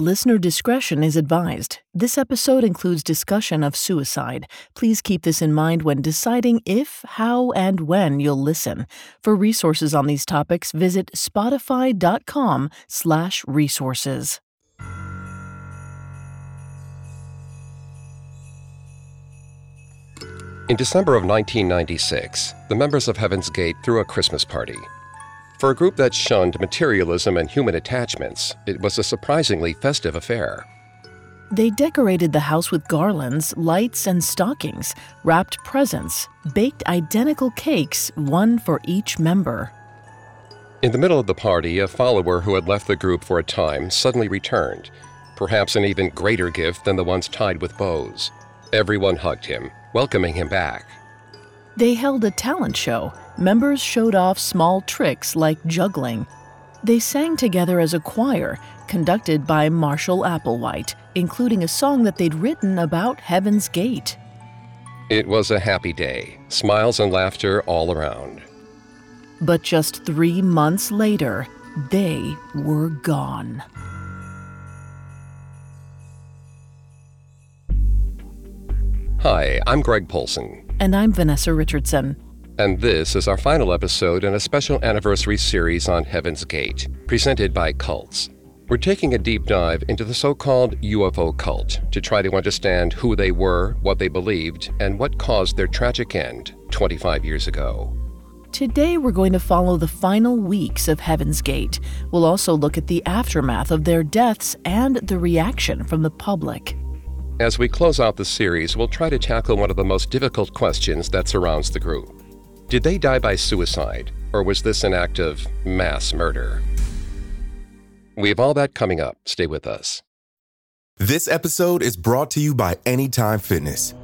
Listener discretion is advised. This episode includes discussion of suicide. Please keep this in mind when deciding if, how, and when you'll listen. For resources on these topics, visit spotify.com/resources. In December of 1996, the members of Heaven's Gate threw a Christmas party. For a group that shunned materialism and human attachments, it was a surprisingly festive affair. They decorated the house with garlands, lights, and stockings, wrapped presents, baked identical cakes, one for each member. In the middle of the party, a follower who had left the group for a time suddenly returned, perhaps an even greater gift than the ones tied with bows. Everyone hugged him, welcoming him back. They held a talent show. Members showed off small tricks like juggling. They sang together as a choir, conducted by Marshall Applewhite, including a song that they'd written about Heaven's Gate. It was a happy day, smiles and laughter all around. But just three months later, they were gone. Hi, I'm Greg Polcyn. And I'm Vanessa Richardson. And this is our final episode in a special anniversary series on Heaven's Gate, presented by Cults. We're taking a deep dive into the so called UFO cult to try to understand who they were, what they believed, and what caused their tragic end 25 years ago. Today, we're going to follow the final weeks of Heaven's Gate. We'll also look at the aftermath of their deaths and the reaction from the public. As we close out the series, we'll try to tackle one of the most difficult questions that surrounds the group. Did they die by suicide, or was this an act of mass murder? We have all that coming up. Stay with us. This episode is brought to you by Anytime Fitness.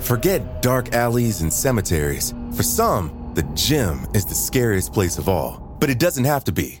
Forget dark alleys and cemeteries. For some, the gym is the scariest place of all, but it doesn't have to be.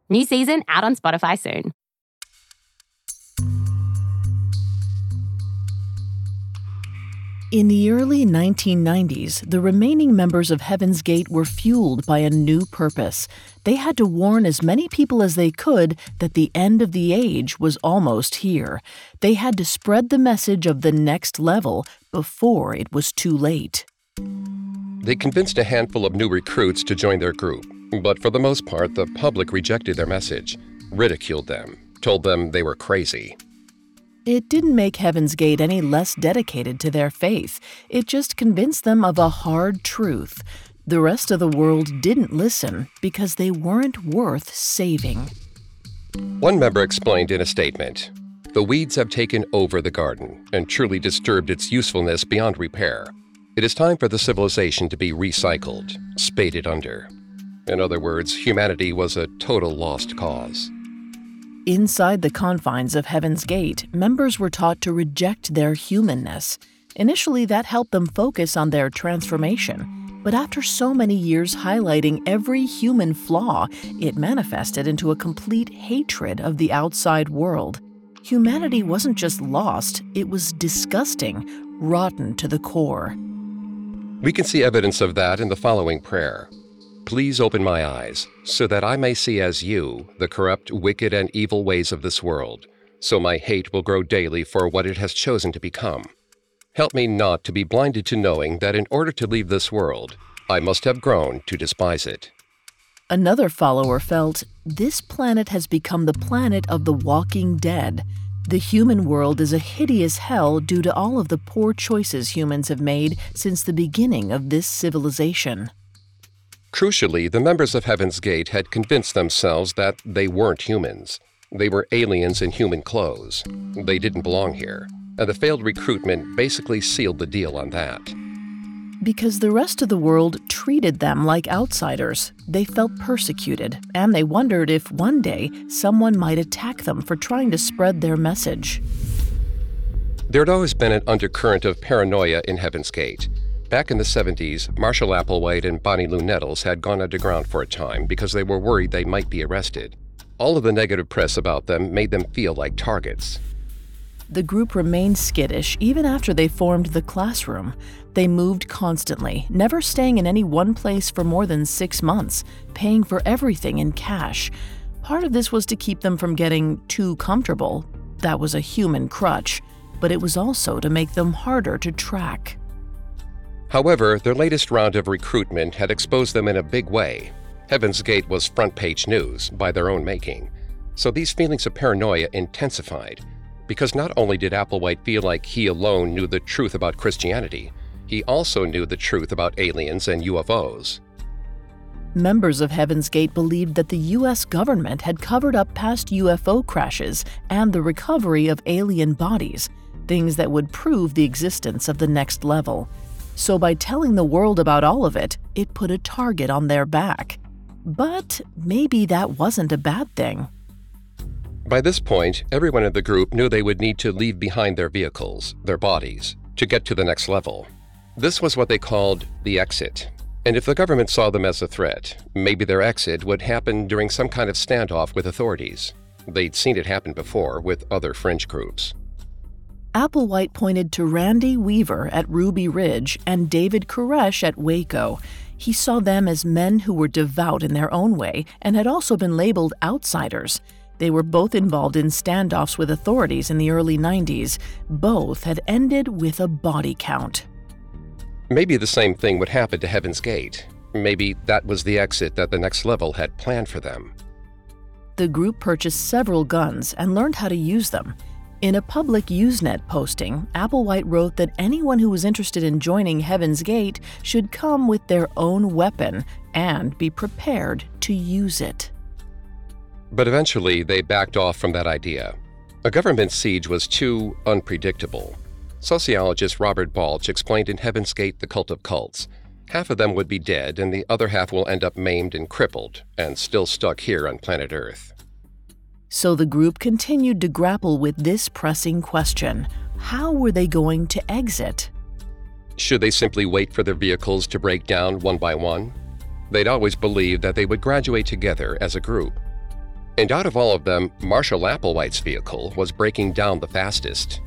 New season out on Spotify soon. In the early 1990s, the remaining members of Heaven's Gate were fueled by a new purpose. They had to warn as many people as they could that the end of the age was almost here. They had to spread the message of the next level before it was too late. They convinced a handful of new recruits to join their group, but for the most part, the public rejected their message, ridiculed them, told them they were crazy. It didn't make Heaven's Gate any less dedicated to their faith. It just convinced them of a hard truth. The rest of the world didn't listen because they weren't worth saving. One member explained in a statement The weeds have taken over the garden and truly disturbed its usefulness beyond repair. It is time for the civilization to be recycled, spaded under. In other words, humanity was a total lost cause. Inside the confines of Heaven's Gate, members were taught to reject their humanness. Initially, that helped them focus on their transformation. But after so many years highlighting every human flaw, it manifested into a complete hatred of the outside world. Humanity wasn't just lost, it was disgusting, rotten to the core. We can see evidence of that in the following prayer Please open my eyes, so that I may see as you the corrupt, wicked, and evil ways of this world, so my hate will grow daily for what it has chosen to become. Help me not to be blinded to knowing that in order to leave this world, I must have grown to despise it. Another follower felt this planet has become the planet of the walking dead. The human world is a hideous hell due to all of the poor choices humans have made since the beginning of this civilization. Crucially, the members of Heaven's Gate had convinced themselves that they weren't humans. They were aliens in human clothes. They didn't belong here, and the failed recruitment basically sealed the deal on that. Because the rest of the world treated them like outsiders, they felt persecuted, and they wondered if one day someone might attack them for trying to spread their message. There had always been an undercurrent of paranoia in Heaven's Gate. Back in the 70s, Marshall Applewhite and Bonnie Lou Nettles had gone underground for a time because they were worried they might be arrested. All of the negative press about them made them feel like targets. The group remained skittish even after they formed the classroom. They moved constantly, never staying in any one place for more than six months, paying for everything in cash. Part of this was to keep them from getting too comfortable. That was a human crutch. But it was also to make them harder to track. However, their latest round of recruitment had exposed them in a big way. Heaven's Gate was front page news by their own making. So these feelings of paranoia intensified, because not only did Applewhite feel like he alone knew the truth about Christianity, he also knew the truth about aliens and UFOs. Members of Heaven's Gate believed that the U.S. government had covered up past UFO crashes and the recovery of alien bodies, things that would prove the existence of the next level. So, by telling the world about all of it, it put a target on their back. But maybe that wasn't a bad thing. By this point, everyone in the group knew they would need to leave behind their vehicles, their bodies, to get to the next level. This was what they called the exit. And if the government saw them as a threat, maybe their exit would happen during some kind of standoff with authorities. They'd seen it happen before with other fringe groups. Applewhite pointed to Randy Weaver at Ruby Ridge and David Koresh at Waco. He saw them as men who were devout in their own way and had also been labeled outsiders. They were both involved in standoffs with authorities in the early 90s. Both had ended with a body count. Maybe the same thing would happen to Heaven's Gate. Maybe that was the exit that the next level had planned for them. The group purchased several guns and learned how to use them. In a public Usenet posting, Applewhite wrote that anyone who was interested in joining Heaven's Gate should come with their own weapon and be prepared to use it. But eventually, they backed off from that idea. A government siege was too unpredictable. Sociologist Robert Balch explained in Heaven's Gate The Cult of Cults half of them would be dead, and the other half will end up maimed and crippled, and still stuck here on planet Earth. So the group continued to grapple with this pressing question how were they going to exit? Should they simply wait for their vehicles to break down one by one? They'd always believed that they would graduate together as a group. And out of all of them, Marshall Applewhite's vehicle was breaking down the fastest.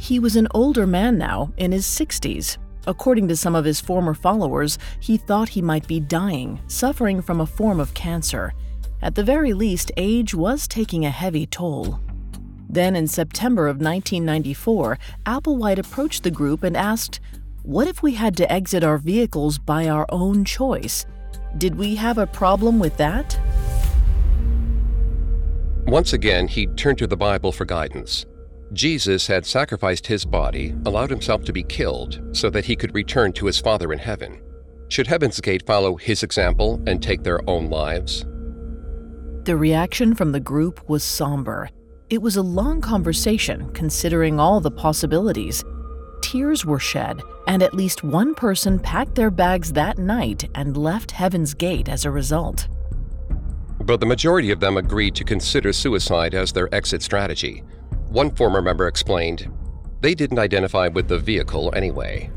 He was an older man now, in his 60s. According to some of his former followers, he thought he might be dying, suffering from a form of cancer. At the very least, age was taking a heavy toll. Then, in September of 1994, Applewhite approached the group and asked, What if we had to exit our vehicles by our own choice? Did we have a problem with that? Once again, he turned to the Bible for guidance. Jesus had sacrificed his body, allowed himself to be killed, so that he could return to his Father in heaven. Should Heaven's Gate follow his example and take their own lives? The reaction from the group was somber. It was a long conversation, considering all the possibilities. Tears were shed, and at least one person packed their bags that night and left Heaven's Gate as a result. But the majority of them agreed to consider suicide as their exit strategy. One former member explained, they didn't identify with the vehicle anyway.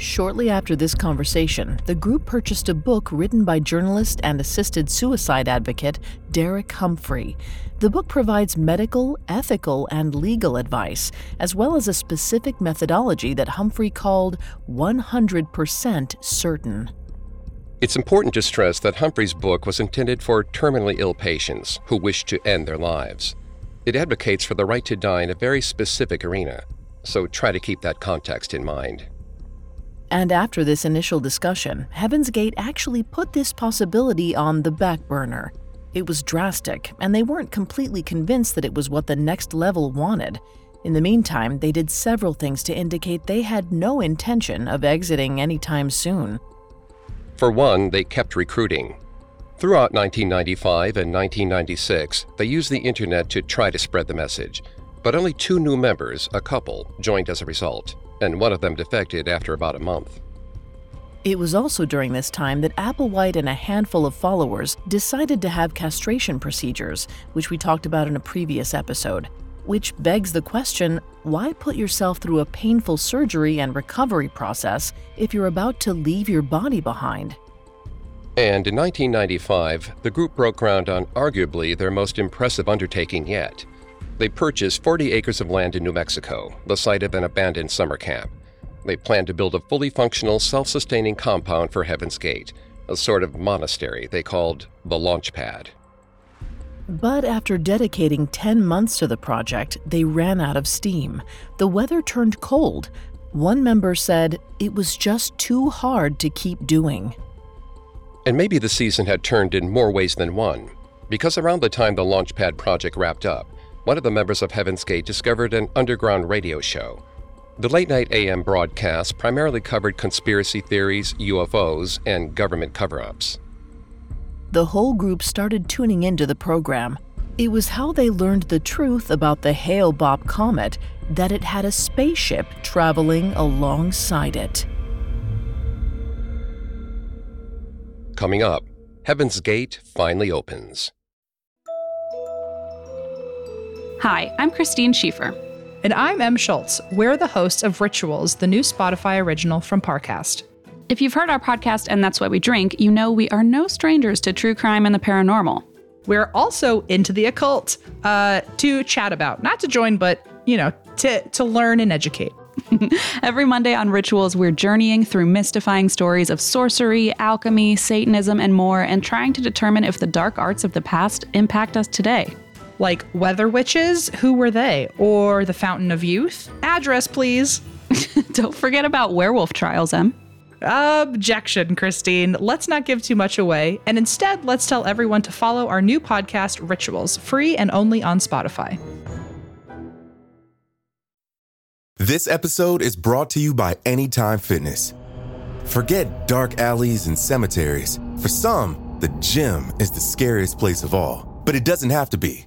Shortly after this conversation, the group purchased a book written by journalist and assisted suicide advocate Derek Humphry. The book provides medical, ethical, and legal advice, as well as a specific methodology that Humphry called 100% certain. It's important to stress that Humphry's book was intended for terminally ill patients who wish to end their lives. It advocates for the right to die in a very specific arena, so try to keep that context in mind. And after this initial discussion, Heaven's Gate actually put this possibility on the back burner. It was drastic, and they weren't completely convinced that it was what the next level wanted. In the meantime, they did several things to indicate they had no intention of exiting anytime soon. For one, they kept recruiting. Throughout 1995 and 1996, they used the internet to try to spread the message, but only two new members, a couple, joined as a result, and one of them defected after about a month. It was also during this time that Applewhite and a handful of followers decided to have castration procedures, which we talked about in a previous episode. Which begs the question why put yourself through a painful surgery and recovery process if you're about to leave your body behind? And in 1995, the group broke ground on arguably their most impressive undertaking yet. They purchased 40 acres of land in New Mexico, the site of an abandoned summer camp. They planned to build a fully functional, self sustaining compound for Heaven's Gate, a sort of monastery they called the Launch Pad. But after dedicating 10 months to the project, they ran out of steam. The weather turned cold. One member said it was just too hard to keep doing. And maybe the season had turned in more ways than one, because around the time the Launchpad project wrapped up, one of the members of Heaven's Gate discovered an underground radio show the late night AM broadcast primarily covered conspiracy theories, UFOs, and government cover ups. The whole group started tuning into the program. It was how they learned the truth about the Hale Bopp comet that it had a spaceship traveling alongside it. Coming up, Heaven's Gate finally opens. Hi, I'm Christine Schieffer. And I'm Em Schultz. We're the hosts of Rituals, the new Spotify original from Parcast. If you've heard our podcast and that's why we drink, you know we are no strangers to true crime and the paranormal. We're also into the occult uh, to chat about, not to join, but you know, to to learn and educate. Every Monday on Rituals, we're journeying through mystifying stories of sorcery, alchemy, Satanism, and more, and trying to determine if the dark arts of the past impact us today like weather witches, who were they? Or the Fountain of Youth? Address, please. Don't forget about werewolf trials, Em. Objection, Christine. Let's not give too much away, and instead, let's tell everyone to follow our new podcast, Rituals, free and only on Spotify. This episode is brought to you by Anytime Fitness. Forget dark alleys and cemeteries. For some, the gym is the scariest place of all, but it doesn't have to be.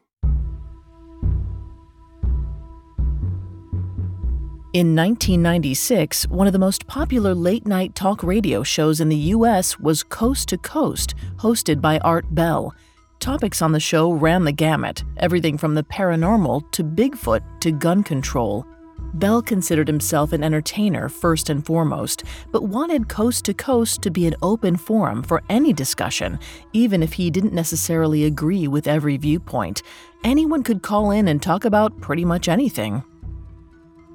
In 1996, one of the most popular late night talk radio shows in the U.S. was Coast to Coast, hosted by Art Bell. Topics on the show ran the gamut everything from the paranormal to Bigfoot to gun control. Bell considered himself an entertainer first and foremost, but wanted Coast to Coast to be an open forum for any discussion, even if he didn't necessarily agree with every viewpoint. Anyone could call in and talk about pretty much anything.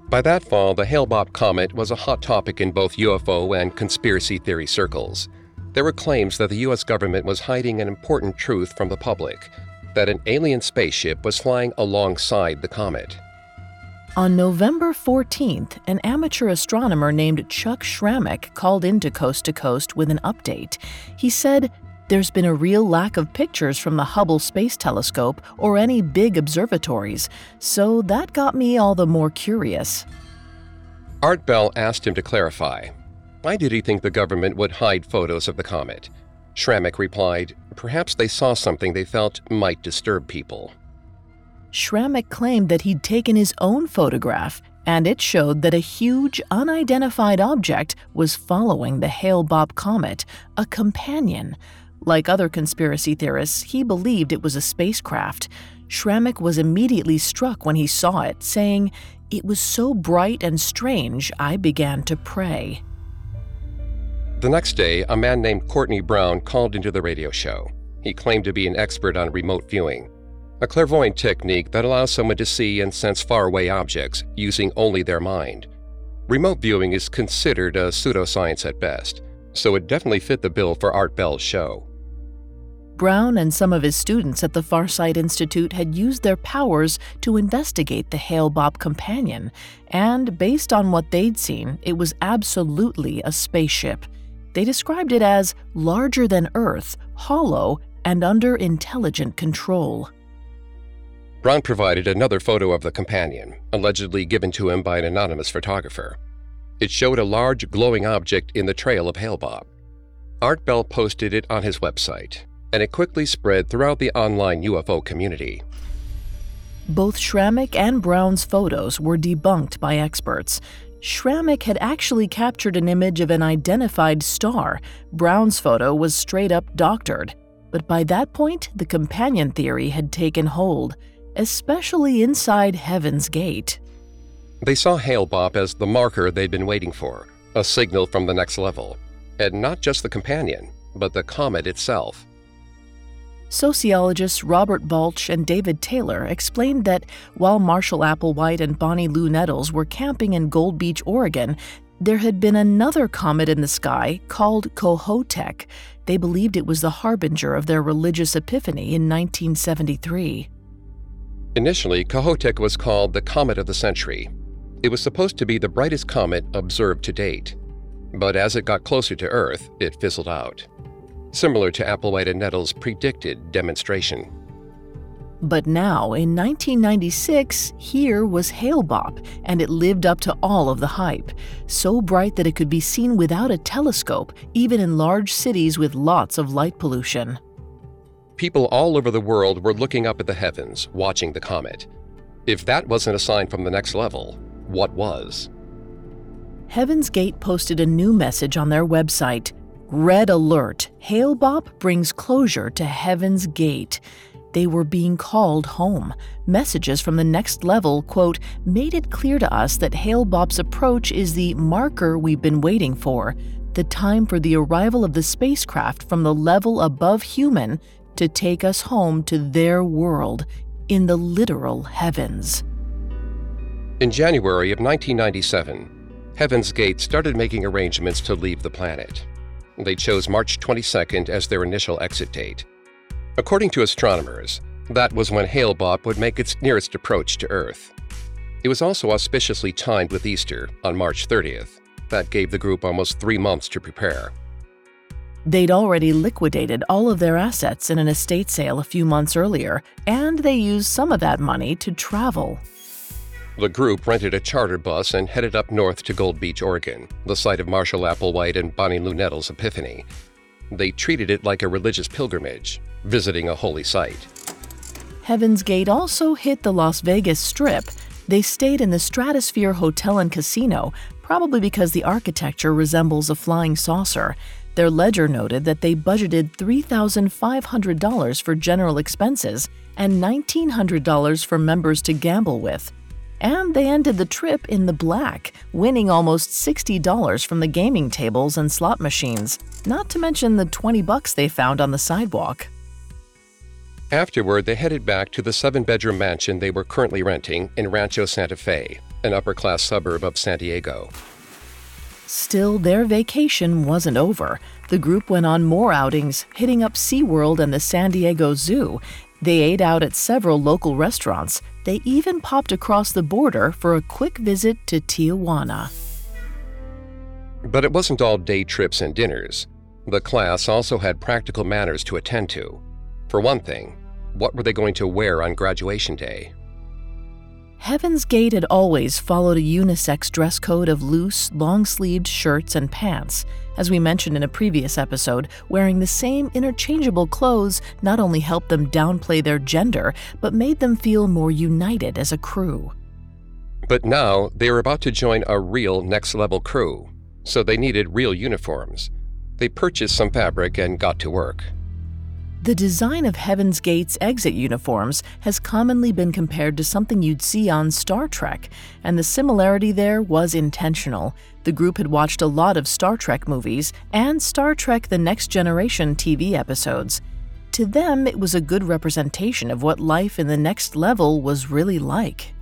By that fall, the Hale Bopp comet was a hot topic in both UFO and conspiracy theory circles. There were claims that the U.S. government was hiding an important truth from the public that an alien spaceship was flying alongside the comet. On November 14th, an amateur astronomer named Chuck Shramek called into Coast to Coast with an update. He said there's been a real lack of pictures from the Hubble Space Telescope or any big observatories, so that got me all the more curious. Art Bell asked him to clarify. Why did he think the government would hide photos of the comet? Shramek replied, Perhaps they saw something they felt might disturb people. Shramek claimed that he'd taken his own photograph, and it showed that a huge, unidentified object was following the Hale Bopp comet, a companion, like other conspiracy theorists, he believed it was a spacecraft. Shramek was immediately struck when he saw it, saying, It was so bright and strange, I began to pray. The next day, a man named Courtney Brown called into the radio show. He claimed to be an expert on remote viewing, a clairvoyant technique that allows someone to see and sense faraway objects using only their mind. Remote viewing is considered a pseudoscience at best, so it definitely fit the bill for Art Bell's show. Brown and some of his students at the Farsight Institute had used their powers to investigate the Hale Bopp companion, and based on what they'd seen, it was absolutely a spaceship. They described it as larger than Earth, hollow, and under intelligent control. Brown provided another photo of the companion, allegedly given to him by an anonymous photographer. It showed a large glowing object in the trail of Hale Bopp. Art Bell posted it on his website, and it quickly spread throughout the online UFO community. Both Shramek and Brown's photos were debunked by experts. Shramek had actually captured an image of an identified star. Brown's photo was straight up doctored. But by that point, the companion theory had taken hold, especially inside Heaven's Gate. They saw Hale Bopp as the marker they'd been waiting for, a signal from the next level. And not just the companion, but the comet itself. Sociologists Robert Balch and David Taylor explained that while Marshall Applewhite and Bonnie Lou Nettles were camping in Gold Beach, Oregon, there had been another comet in the sky called Kohoutek. They believed it was the harbinger of their religious epiphany in 1973. Initially, Kohoutek was called the Comet of the Century. It was supposed to be the brightest comet observed to date. But as it got closer to Earth, it fizzled out similar to Applewhite and Nettles' predicted demonstration. But now, in 1996, here was Hale Bopp, and it lived up to all of the hype. So bright that it could be seen without a telescope, even in large cities with lots of light pollution. People all over the world were looking up at the heavens, watching the comet. If that wasn't a sign from the next level, what was? Heaven's Gate posted a new message on their website Red alert Hale Bopp brings closure to Heaven's Gate. They were being called home. Messages from the next level, quote, made it clear to us that Hale Bopp's approach is the marker we've been waiting for, the time for the arrival of the spacecraft from the level above human to take us home to their world in the literal heavens. In January of 1997, Heaven's Gate started making arrangements to leave the planet. They chose March 22nd as their initial exit date. According to astronomers, that was when Hale Bopp would make its nearest approach to Earth. It was also auspiciously timed with Easter on March 30th. That gave the group almost three months to prepare. They'd already liquidated all of their assets in an estate sale a few months earlier, and they used some of that money to travel. The group rented a charter bus and headed up north to Gold Beach, Oregon, the site of Marshall Applewhite and Bonnie Lou Nettles' epiphany. They treated it like a religious pilgrimage, visiting a holy site. Heaven's Gate also hit the Las Vegas Strip. They stayed in the Stratosphere Hotel and Casino, probably because the architecture resembles a flying saucer. Their ledger noted that they budgeted $3,500 for general expenses and $1,900 for members to gamble with. And they ended the trip in the black, winning almost $60 from the gaming tables and slot machines, not to mention the 20 bucks they found on the sidewalk. Afterward, they headed back to the seven bedroom mansion they were currently renting in Rancho Santa Fe, an upper class suburb of San Diego. Still, their vacation wasn't over. The group went on more outings, hitting up SeaWorld and the San Diego Zoo. They ate out at several local restaurants, they even popped across the border for a quick visit to Tijuana. But it wasn't all day trips and dinners. The class also had practical matters to attend to. For one thing, what were they going to wear on graduation day? Heaven's Gate had always followed a unisex dress code of loose, long sleeved shirts and pants. As we mentioned in a previous episode, wearing the same interchangeable clothes not only helped them downplay their gender, but made them feel more united as a crew. But now they were about to join a real next level crew, so they needed real uniforms. They purchased some fabric and got to work. The design of Heaven's Gate's exit uniforms has commonly been compared to something you'd see on Star Trek, and the similarity there was intentional. The group had watched a lot of Star Trek movies and Star Trek The Next Generation TV episodes. To them, it was a good representation of what life in the next level was really like.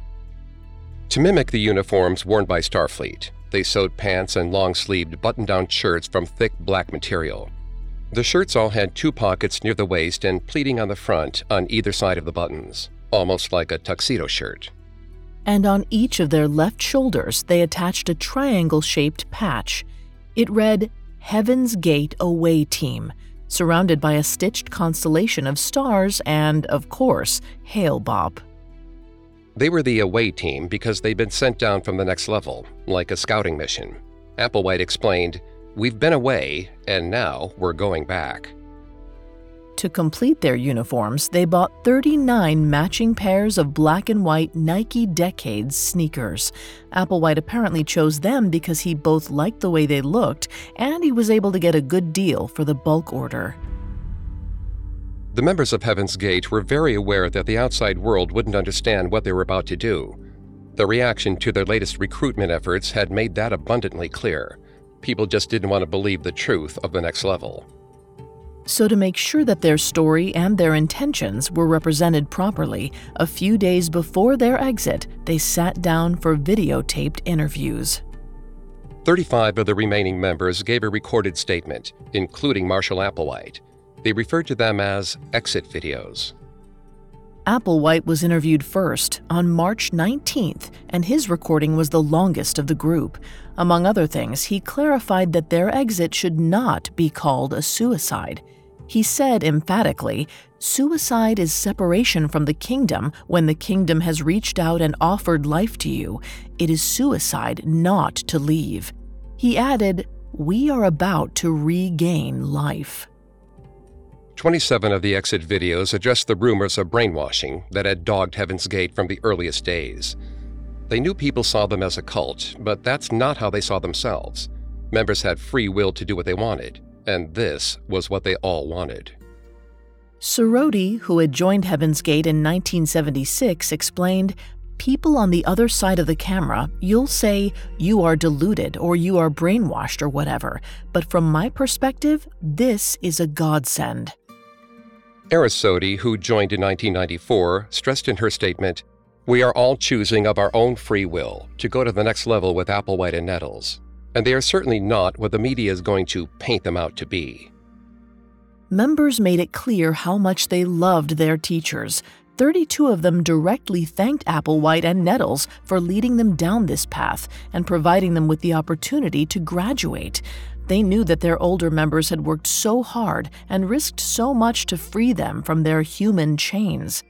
To mimic the uniforms worn by Starfleet, they sewed pants and long sleeved button down shirts from thick black material. The shirts all had two pockets near the waist and pleating on the front on either side of the buttons, almost like a tuxedo shirt. And on each of their left shoulders, they attached a triangle shaped patch. It read, Heaven's Gate Away Team, surrounded by a stitched constellation of stars and, of course, Hale Bopp. They were the away team because they'd been sent down from the next level, like a scouting mission. Applewhite explained, We've been away, and now we're going back. To complete their uniforms, they bought 39 matching pairs of black and white Nike Decades sneakers. Applewhite apparently chose them because he both liked the way they looked and he was able to get a good deal for the bulk order. The members of Heaven's Gate were very aware that the outside world wouldn't understand what they were about to do. The reaction to their latest recruitment efforts had made that abundantly clear. People just didn't want to believe the truth of the next level. So, to make sure that their story and their intentions were represented properly, a few days before their exit, they sat down for videotaped interviews. 35 of the remaining members gave a recorded statement, including Marshall Applewhite. They referred to them as exit videos. Applewhite was interviewed first on March 19th, and his recording was the longest of the group. Among other things, he clarified that their exit should not be called a suicide. He said emphatically, Suicide is separation from the kingdom when the kingdom has reached out and offered life to you. It is suicide not to leave. He added, We are about to regain life. 27 of the exit videos address the rumors of brainwashing that had dogged Heaven's Gate from the earliest days. They knew people saw them as a cult, but that's not how they saw themselves. Members had free will to do what they wanted, and this was what they all wanted. Soroti, who had joined Heaven's Gate in 1976, explained People on the other side of the camera, you'll say you are deluded or you are brainwashed or whatever, but from my perspective, this is a godsend. Eris Sodi, who joined in 1994, stressed in her statement We are all choosing of our own free will to go to the next level with Applewhite and Nettles, and they are certainly not what the media is going to paint them out to be. Members made it clear how much they loved their teachers. 32 of them directly thanked Applewhite and Nettles for leading them down this path and providing them with the opportunity to graduate. They knew that their older members had worked so hard and risked so much to free them from their human chains.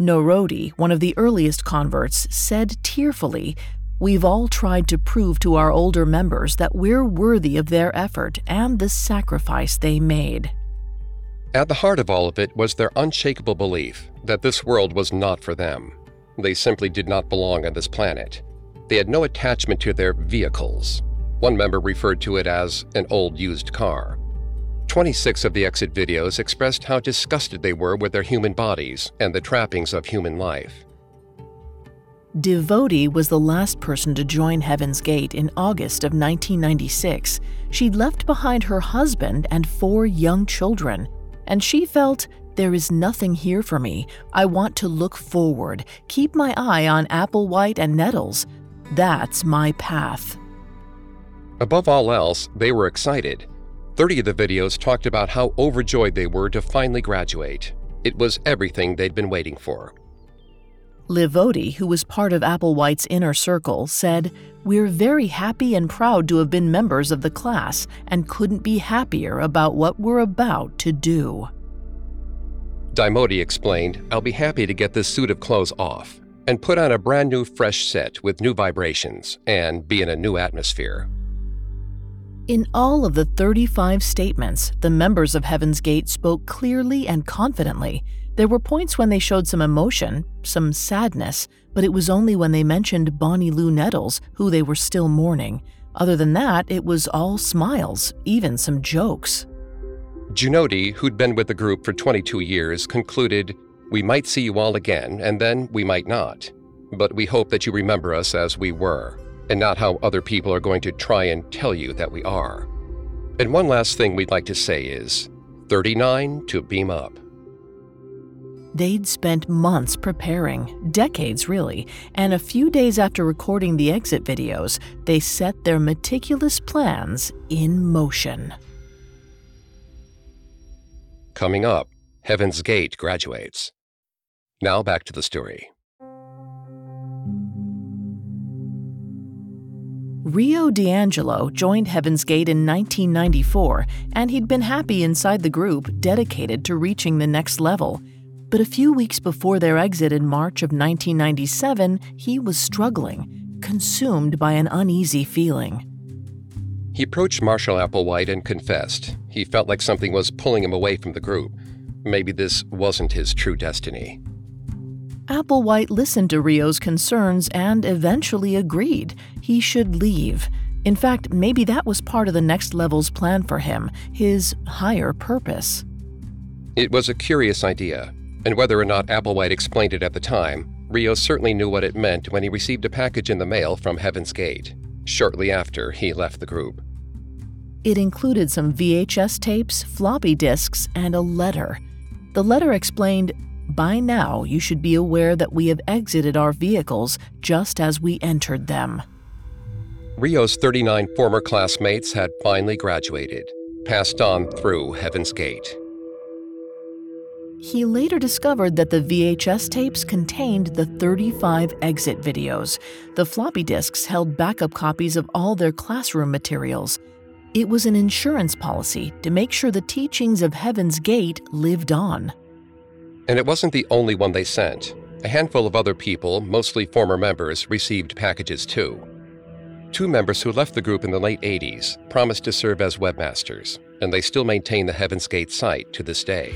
Norodi, one of the earliest converts, said tearfully, We've all tried to prove to our older members that we're worthy of their effort and the sacrifice they made. At the heart of all of it was their unshakable belief that this world was not for them. They simply did not belong on this planet. They had no attachment to their vehicles. One member referred to it as an old used car. 26 of the exit videos expressed how disgusted they were with their human bodies and the trappings of human life. Devotee was the last person to join Heaven's Gate in August of 1996. She'd left behind her husband and four young children, and she felt there is nothing here for me. I want to look forward, keep my eye on Applewhite and Nettles. That's my path. Above all else, they were excited. 30 of the videos talked about how overjoyed they were to finally graduate. It was everything they'd been waiting for. Livodi, who was part of Applewhite's inner circle, said, We're very happy and proud to have been members of the class and couldn't be happier about what we're about to do. Daimodi explained, I'll be happy to get this suit of clothes off and put on a brand new fresh set with new vibrations and be in a new atmosphere. In all of the 35 statements, the members of Heaven's Gate spoke clearly and confidently. There were points when they showed some emotion, some sadness, but it was only when they mentioned Bonnie Lou Nettles, who they were still mourning. Other than that, it was all smiles, even some jokes. Junodi, who'd been with the group for 22 years, concluded, We might see you all again, and then we might not. But we hope that you remember us as we were and not how other people are going to try and tell you that we are. And one last thing we'd like to say is 39 to beam up. They'd spent months preparing, decades really, and a few days after recording the exit videos, they set their meticulous plans in motion. Coming up, Heaven's Gate graduates. Now back to the story. Rio DiAngelo joined Heaven's Gate in 1994, and he'd been happy inside the group dedicated to reaching the next level. But a few weeks before their exit in March of 1997, he was struggling, consumed by an uneasy feeling. He approached Marshall Applewhite and confessed. He felt like something was pulling him away from the group. Maybe this wasn't his true destiny. Applewhite listened to Rio's concerns and eventually agreed he should leave. In fact, maybe that was part of the next level's plan for him, his higher purpose. It was a curious idea, and whether or not Applewhite explained it at the time, Rio certainly knew what it meant when he received a package in the mail from Heaven's Gate, shortly after he left the group. It included some VHS tapes, floppy disks, and a letter. The letter explained by now, you should be aware that we have exited our vehicles just as we entered them. Rio's 39 former classmates had finally graduated, passed on through Heaven's Gate. He later discovered that the VHS tapes contained the 35 exit videos. The floppy disks held backup copies of all their classroom materials. It was an insurance policy to make sure the teachings of Heaven's Gate lived on. And it wasn't the only one they sent. A handful of other people, mostly former members, received packages too. Two members who left the group in the late 80s promised to serve as webmasters, and they still maintain the Heaven's Gate site to this day.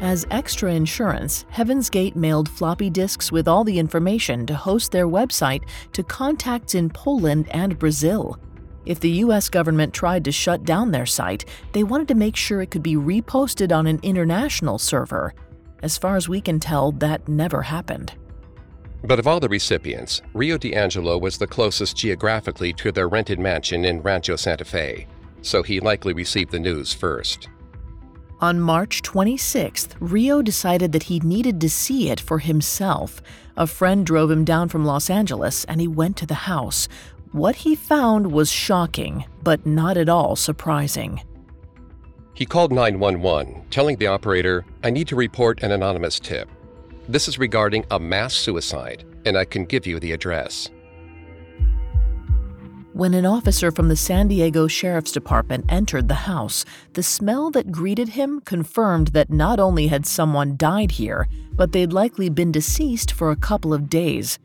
As extra insurance, Heaven's Gate mailed floppy disks with all the information to host their website to contacts in Poland and Brazil. If the US government tried to shut down their site, they wanted to make sure it could be reposted on an international server. As far as we can tell, that never happened. But of all the recipients, Rio DiAngelo was the closest geographically to their rented mansion in Rancho Santa Fe, so he likely received the news first. On March 26th, Rio decided that he needed to see it for himself. A friend drove him down from Los Angeles and he went to the house, what he found was shocking, but not at all surprising. He called 911, telling the operator, I need to report an anonymous tip. This is regarding a mass suicide, and I can give you the address. When an officer from the San Diego Sheriff's Department entered the house, the smell that greeted him confirmed that not only had someone died here, but they'd likely been deceased for a couple of days.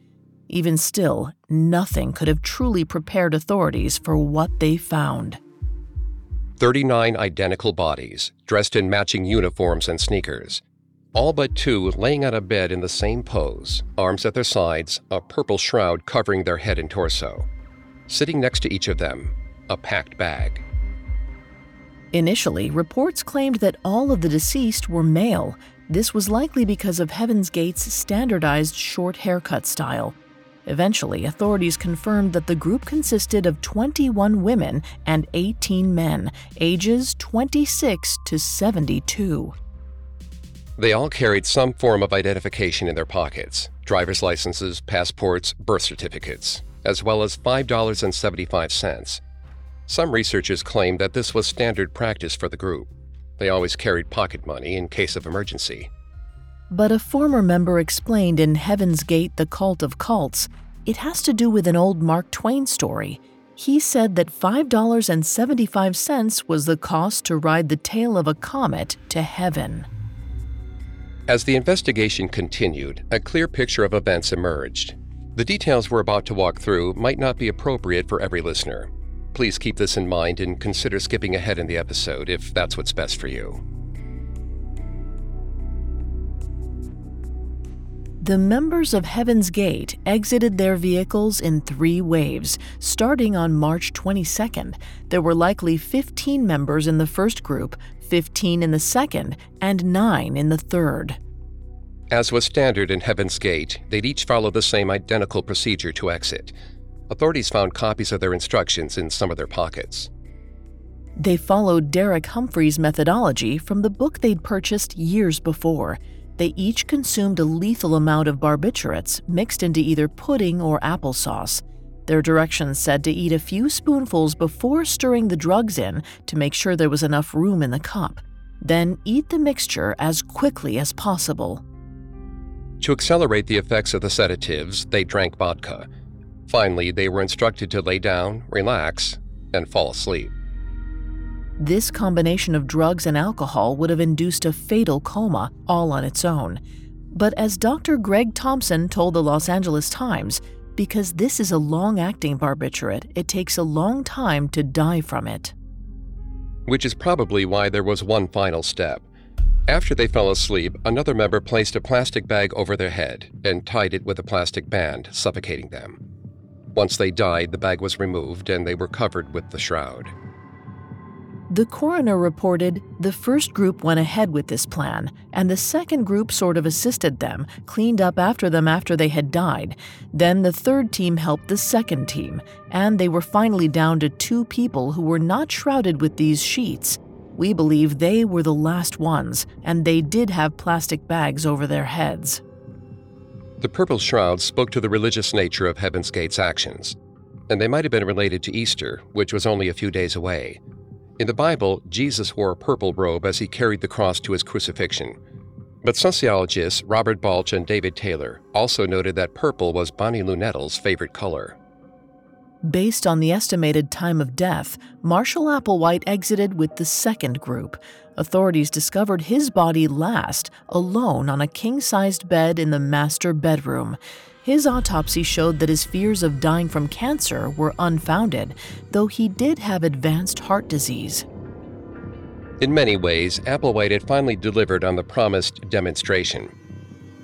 Even still, nothing could have truly prepared authorities for what they found. 39 identical bodies, dressed in matching uniforms and sneakers. All but two laying on a bed in the same pose, arms at their sides, a purple shroud covering their head and torso. Sitting next to each of them, a packed bag. Initially, reports claimed that all of the deceased were male. This was likely because of Heaven's Gate's standardized short haircut style. Eventually, authorities confirmed that the group consisted of 21 women and 18 men, ages 26 to 72. They all carried some form of identification in their pockets driver's licenses, passports, birth certificates, as well as $5.75. Some researchers claim that this was standard practice for the group. They always carried pocket money in case of emergency. But a former member explained in Heaven's Gate The Cult of Cults it has to do with an old Mark Twain story. He said that $5.75 was the cost to ride the tail of a comet to heaven. As the investigation continued, a clear picture of events emerged. The details we're about to walk through might not be appropriate for every listener. Please keep this in mind and consider skipping ahead in the episode if that's what's best for you. The members of Heaven's Gate exited their vehicles in three waves, starting on March 22nd. There were likely 15 members in the first group, 15 in the second, and 9 in the third. As was standard in Heaven's Gate, they'd each follow the same identical procedure to exit. Authorities found copies of their instructions in some of their pockets. They followed Derek Humphry's methodology from the book they'd purchased years before. They each consumed a lethal amount of barbiturates mixed into either pudding or applesauce. Their directions said to eat a few spoonfuls before stirring the drugs in to make sure there was enough room in the cup. Then eat the mixture as quickly as possible. To accelerate the effects of the sedatives, they drank vodka. Finally, they were instructed to lay down, relax, and fall asleep. This combination of drugs and alcohol would have induced a fatal coma all on its own. But as Dr. Greg Thompson told the Los Angeles Times, because this is a long acting barbiturate, it takes a long time to die from it. Which is probably why there was one final step. After they fell asleep, another member placed a plastic bag over their head and tied it with a plastic band, suffocating them. Once they died, the bag was removed and they were covered with the shroud. The coroner reported the first group went ahead with this plan, and the second group sort of assisted them, cleaned up after them after they had died. Then the third team helped the second team, and they were finally down to two people who were not shrouded with these sheets. We believe they were the last ones, and they did have plastic bags over their heads. The purple shroud spoke to the religious nature of Heaven's Gate's actions, and they might have been related to Easter, which was only a few days away. In the Bible, Jesus wore a purple robe as he carried the cross to his crucifixion. But sociologists Robert Balch and David Taylor also noted that purple was Bonnie Lou Nettles' favorite color. Based on the estimated time of death, Marshall Applewhite exited with the second group. Authorities discovered his body last, alone on a king sized bed in the master bedroom. His autopsy showed that his fears of dying from cancer were unfounded, though he did have advanced heart disease. In many ways, Applewhite had finally delivered on the promised demonstration.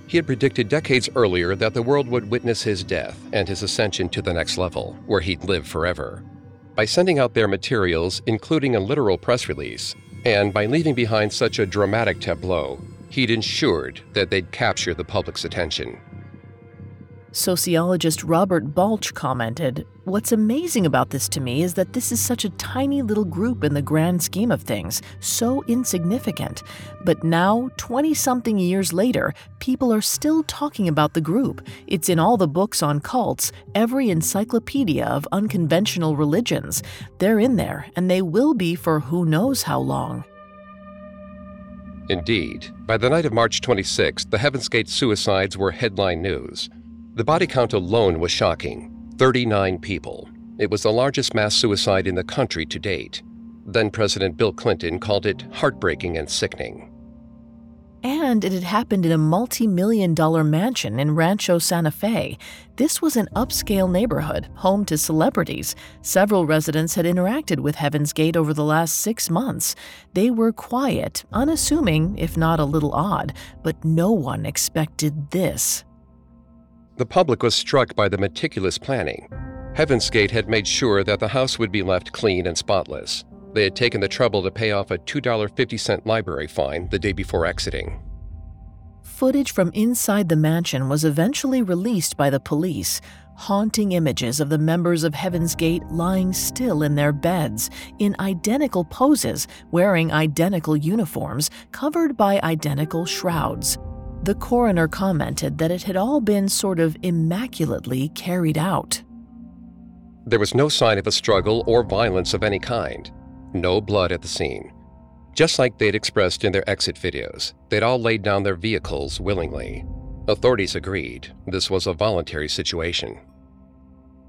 He had predicted decades earlier that the world would witness his death and his ascension to the next level, where he'd live forever. By sending out their materials, including a literal press release, and by leaving behind such a dramatic tableau, he'd ensured that they'd capture the public's attention. Sociologist Robert Balch commented What's amazing about this to me is that this is such a tiny little group in the grand scheme of things, so insignificant. But now, 20 something years later, people are still talking about the group. It's in all the books on cults, every encyclopedia of unconventional religions. They're in there, and they will be for who knows how long. Indeed, by the night of March 26, the Heaven's Gate suicides were headline news. The body count alone was shocking 39 people. It was the largest mass suicide in the country to date. Then President Bill Clinton called it heartbreaking and sickening. And it had happened in a multi million dollar mansion in Rancho Santa Fe. This was an upscale neighborhood, home to celebrities. Several residents had interacted with Heaven's Gate over the last six months. They were quiet, unassuming, if not a little odd, but no one expected this. The public was struck by the meticulous planning. Heaven's Gate had made sure that the house would be left clean and spotless. They had taken the trouble to pay off a $2.50 library fine the day before exiting. Footage from inside the mansion was eventually released by the police. Haunting images of the members of Heaven's Gate lying still in their beds, in identical poses, wearing identical uniforms, covered by identical shrouds. The coroner commented that it had all been sort of immaculately carried out. There was no sign of a struggle or violence of any kind. No blood at the scene. Just like they'd expressed in their exit videos, they'd all laid down their vehicles willingly. Authorities agreed this was a voluntary situation.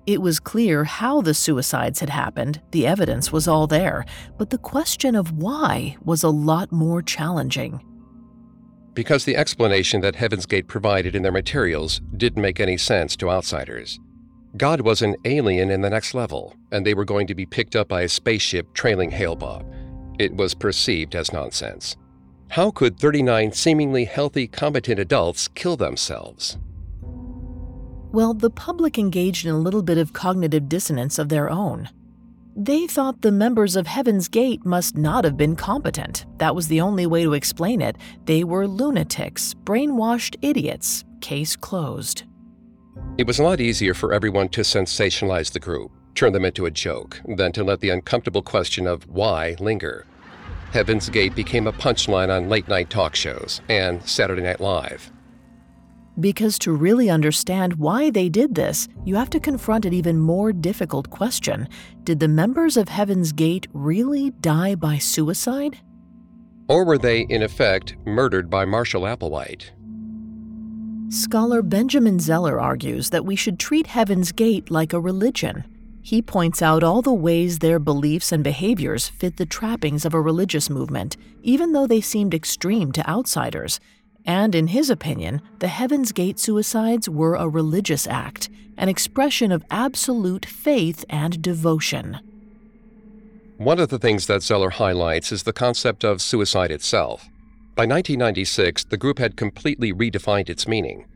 It was clear how the suicides had happened, the evidence was all there, but the question of why was a lot more challenging because the explanation that Heaven's Gate provided in their materials didn't make any sense to outsiders. God was an alien in the next level, and they were going to be picked up by a spaceship trailing Hale-Bopp. It was perceived as nonsense. How could 39 seemingly healthy, competent adults kill themselves? Well, the public engaged in a little bit of cognitive dissonance of their own. They thought the members of Heaven's Gate must not have been competent. That was the only way to explain it. They were lunatics, brainwashed idiots. Case closed. It was a lot easier for everyone to sensationalize the group, turn them into a joke, than to let the uncomfortable question of why linger. Heaven's Gate became a punchline on late night talk shows and Saturday Night Live. Because to really understand why they did this, you have to confront an even more difficult question Did the members of Heaven's Gate really die by suicide? Or were they, in effect, murdered by Marshall Applewhite? Scholar Benjamin Zeller argues that we should treat Heaven's Gate like a religion. He points out all the ways their beliefs and behaviors fit the trappings of a religious movement, even though they seemed extreme to outsiders. And in his opinion, the Heaven's Gate suicides were a religious act, an expression of absolute faith and devotion. One of the things that Zeller highlights is the concept of suicide itself. By 1996, the group had completely redefined its meaning.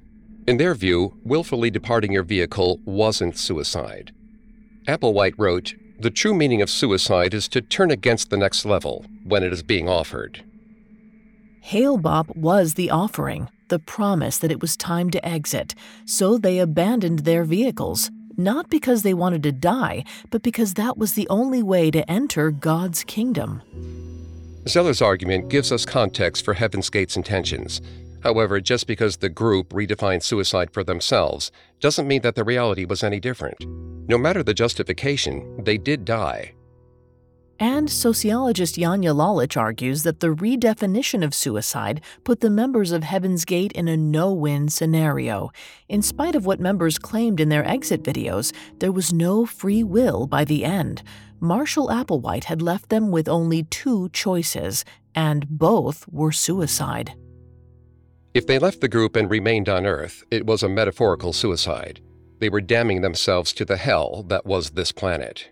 In their view, willfully departing your vehicle wasn't suicide. Applewhite wrote, The true meaning of suicide is to turn against the next level when it is being offered. Hale-Bopp was the offering, the promise that it was time to exit, so they abandoned their vehicles, not because they wanted to die, but because that was the only way to enter God's kingdom. Zeller's argument gives us context for Heaven's Gate's intentions. However, just because the group redefined suicide for themselves doesn't mean that the reality was any different. No matter the justification, they did die. And sociologist Janja Lalich argues that the redefinition of suicide put the members of Heaven's Gate in a no win scenario. In spite of what members claimed in their exit videos, there was no free will by the end. Marshall Applewhite had left them with only two choices, and both were suicide. If they left the group and remained on Earth, it was a metaphorical suicide. They were damning themselves to the hell that was this planet.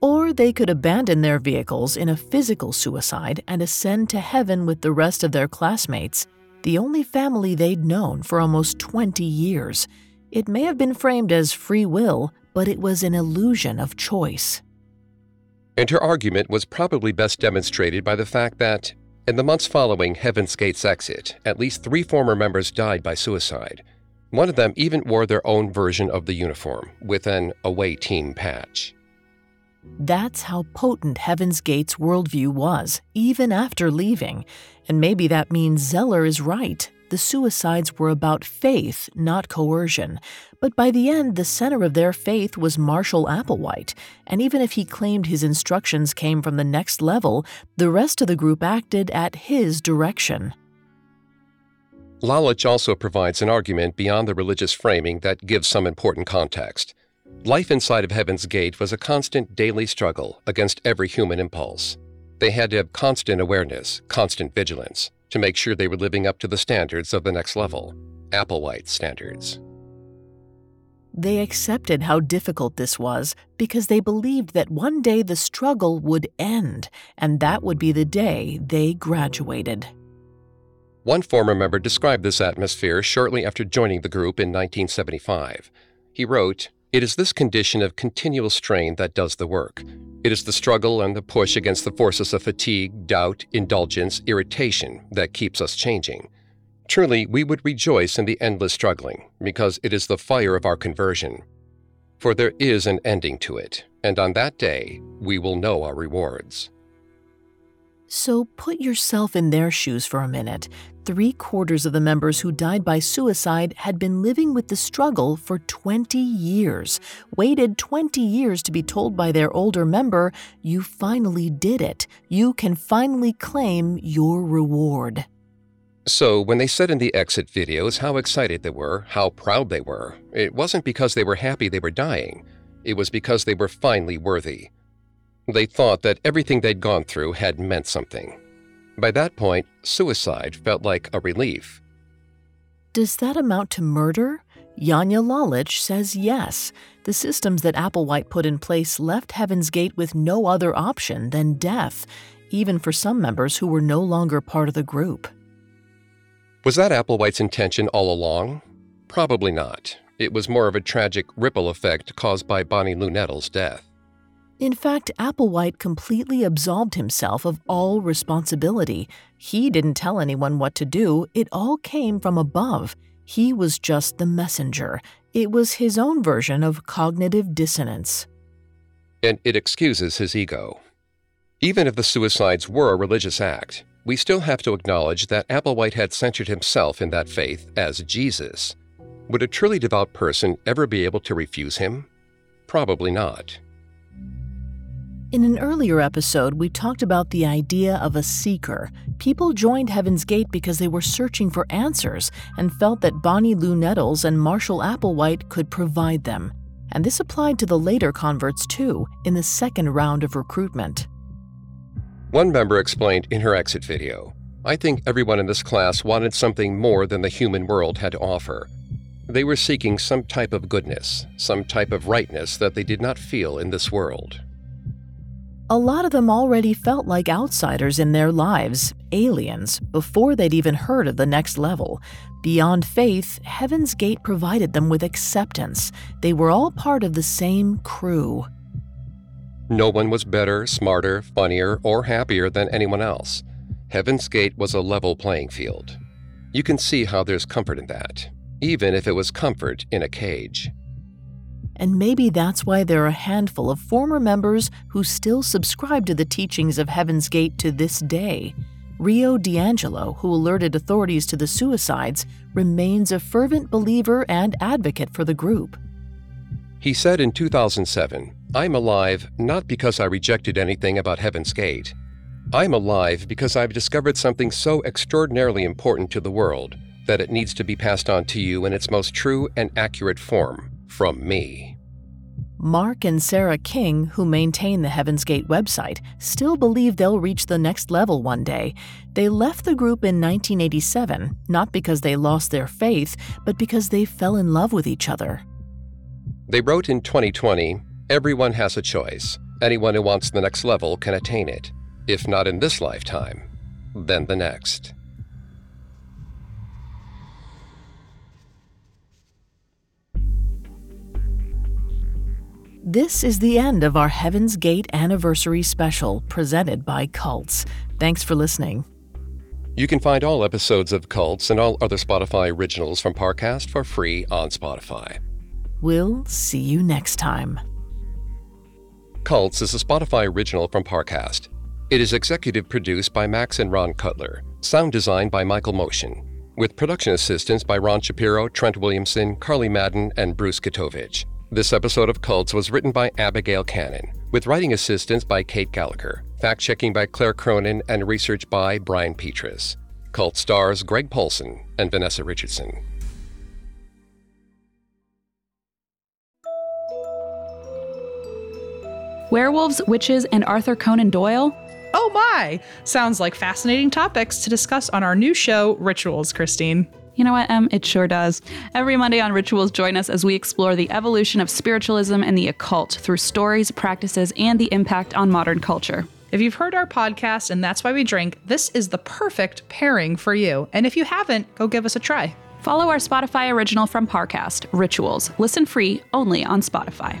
Or they could abandon their vehicles in a physical suicide and ascend to heaven with the rest of their classmates, the only family they'd known for almost 20 years. It may have been framed as free will, but it was an illusion of choice. And her argument was probably best demonstrated by the fact that, in the months following Heaven's Gate's exit, at least three former members died by suicide. One of them even wore their own version of the uniform, with an away team patch. That's how potent Heaven's Gate's worldview was, even after leaving. And maybe that means Zeller is right. The suicides were about faith, not coercion. But by the end, the center of their faith was Marshall Applewhite, and even if he claimed his instructions came from the next level, the rest of the group acted at his direction. Lalich also provides an argument beyond the religious framing that gives some important context. Life inside of Heaven's Gate was a constant daily struggle against every human impulse. They had to have constant awareness, constant vigilance, to make sure they were living up to the standards of the next level, Applewhite standards. They accepted how difficult this was because they believed that one day the struggle would end, and that would be the day they graduated. One former member described this atmosphere shortly after joining the group in 1975. He wrote, It is this condition of continual strain that does the work. It is the struggle and the push against the forces of fatigue, doubt, indulgence, irritation that keeps us changing. Truly, we would rejoice in the endless struggling, because it is the fire of our conversion. For there is an ending to it, and on that day we will know our rewards. So put yourself in their shoes for a minute. Three quarters of the members who died by suicide had been living with the struggle for 20 years, waited 20 years to be told by their older member, You finally did it. You can finally claim your reward. So, when they said in the exit videos how excited they were, how proud they were, it wasn't because they were happy they were dying. It was because they were finally worthy. They thought that everything they'd gone through had meant something. By that point, suicide felt like a relief. Does that amount to murder? Janja Lalich says yes. The systems that Applewhite put in place left Heaven's Gate with no other option than death, even for some members who were no longer part of the group. Was that Applewhite's intention all along? Probably not. It was more of a tragic ripple effect caused by Bonnie Lou Nettles' death. In fact, Applewhite completely absolved himself of all responsibility. He didn't tell anyone what to do, it all came from above. He was just the messenger. It was his own version of cognitive dissonance. And it excuses his ego. Even if the suicides were a religious act, we still have to acknowledge that Applewhite had centered himself in that faith as Jesus. Would a truly devout person ever be able to refuse him? Probably not. In an earlier episode, we talked about the idea of a seeker. People joined Heaven's Gate because they were searching for answers and felt that Bonnie Lou Nettles and Marshall Applewhite could provide them. And this applied to the later converts too, in the second round of recruitment. One member explained in her exit video I think everyone in this class wanted something more than the human world had to offer. They were seeking some type of goodness, some type of rightness that they did not feel in this world. A lot of them already felt like outsiders in their lives, aliens, before they'd even heard of the next level. Beyond faith, Heaven's Gate provided them with acceptance. They were all part of the same crew. No one was better, smarter, funnier, or happier than anyone else. Heaven's Gate was a level playing field. You can see how there's comfort in that, even if it was comfort in a cage. And maybe that's why there are a handful of former members who still subscribe to the teachings of Heaven's Gate to this day. Rio DiAngelo, who alerted authorities to the suicides, remains a fervent believer and advocate for the group. He said in 2007, I'm alive not because I rejected anything about Heaven's Gate. I'm alive because I've discovered something so extraordinarily important to the world that it needs to be passed on to you in its most true and accurate form from me. Mark and Sarah King, who maintain the Heaven's Gate website, still believe they'll reach the next level one day. They left the group in 1987, not because they lost their faith, but because they fell in love with each other. They wrote in 2020 Everyone has a choice. Anyone who wants the next level can attain it. If not in this lifetime, then the next. This is the end of our Heaven's Gate anniversary special presented by Cults. Thanks for listening. You can find all episodes of Cults and all other Spotify originals from Parcast for free on Spotify. We'll see you next time. Cults is a Spotify original from Parcast. It is executive produced by Max and Ron Cutler, sound designed by Michael Motion, with production assistance by Ron Shapiro, Trent Williamson, Carly Madden, and Bruce Katovich. This episode of Cults was written by Abigail Cannon, with writing assistance by Kate Gallagher, fact checking by Claire Cronin, and research by Brian Petrus. Cult stars Greg Polcyn and Vanessa Richardson. Werewolves, witches, and Arthur Conan Doyle? Oh my! Sounds like fascinating topics to discuss on our new show, Rituals, Christine. You know what, Em? It sure does. Every Monday on Rituals, join us as we explore the evolution of spiritualism and the occult through stories, practices, and the impact on modern culture. If you've heard our podcast and that's why we drink, this is the perfect pairing for you. And if you haven't, go give us a try. Follow our Spotify original from Parcast, Rituals. Listen free only on Spotify.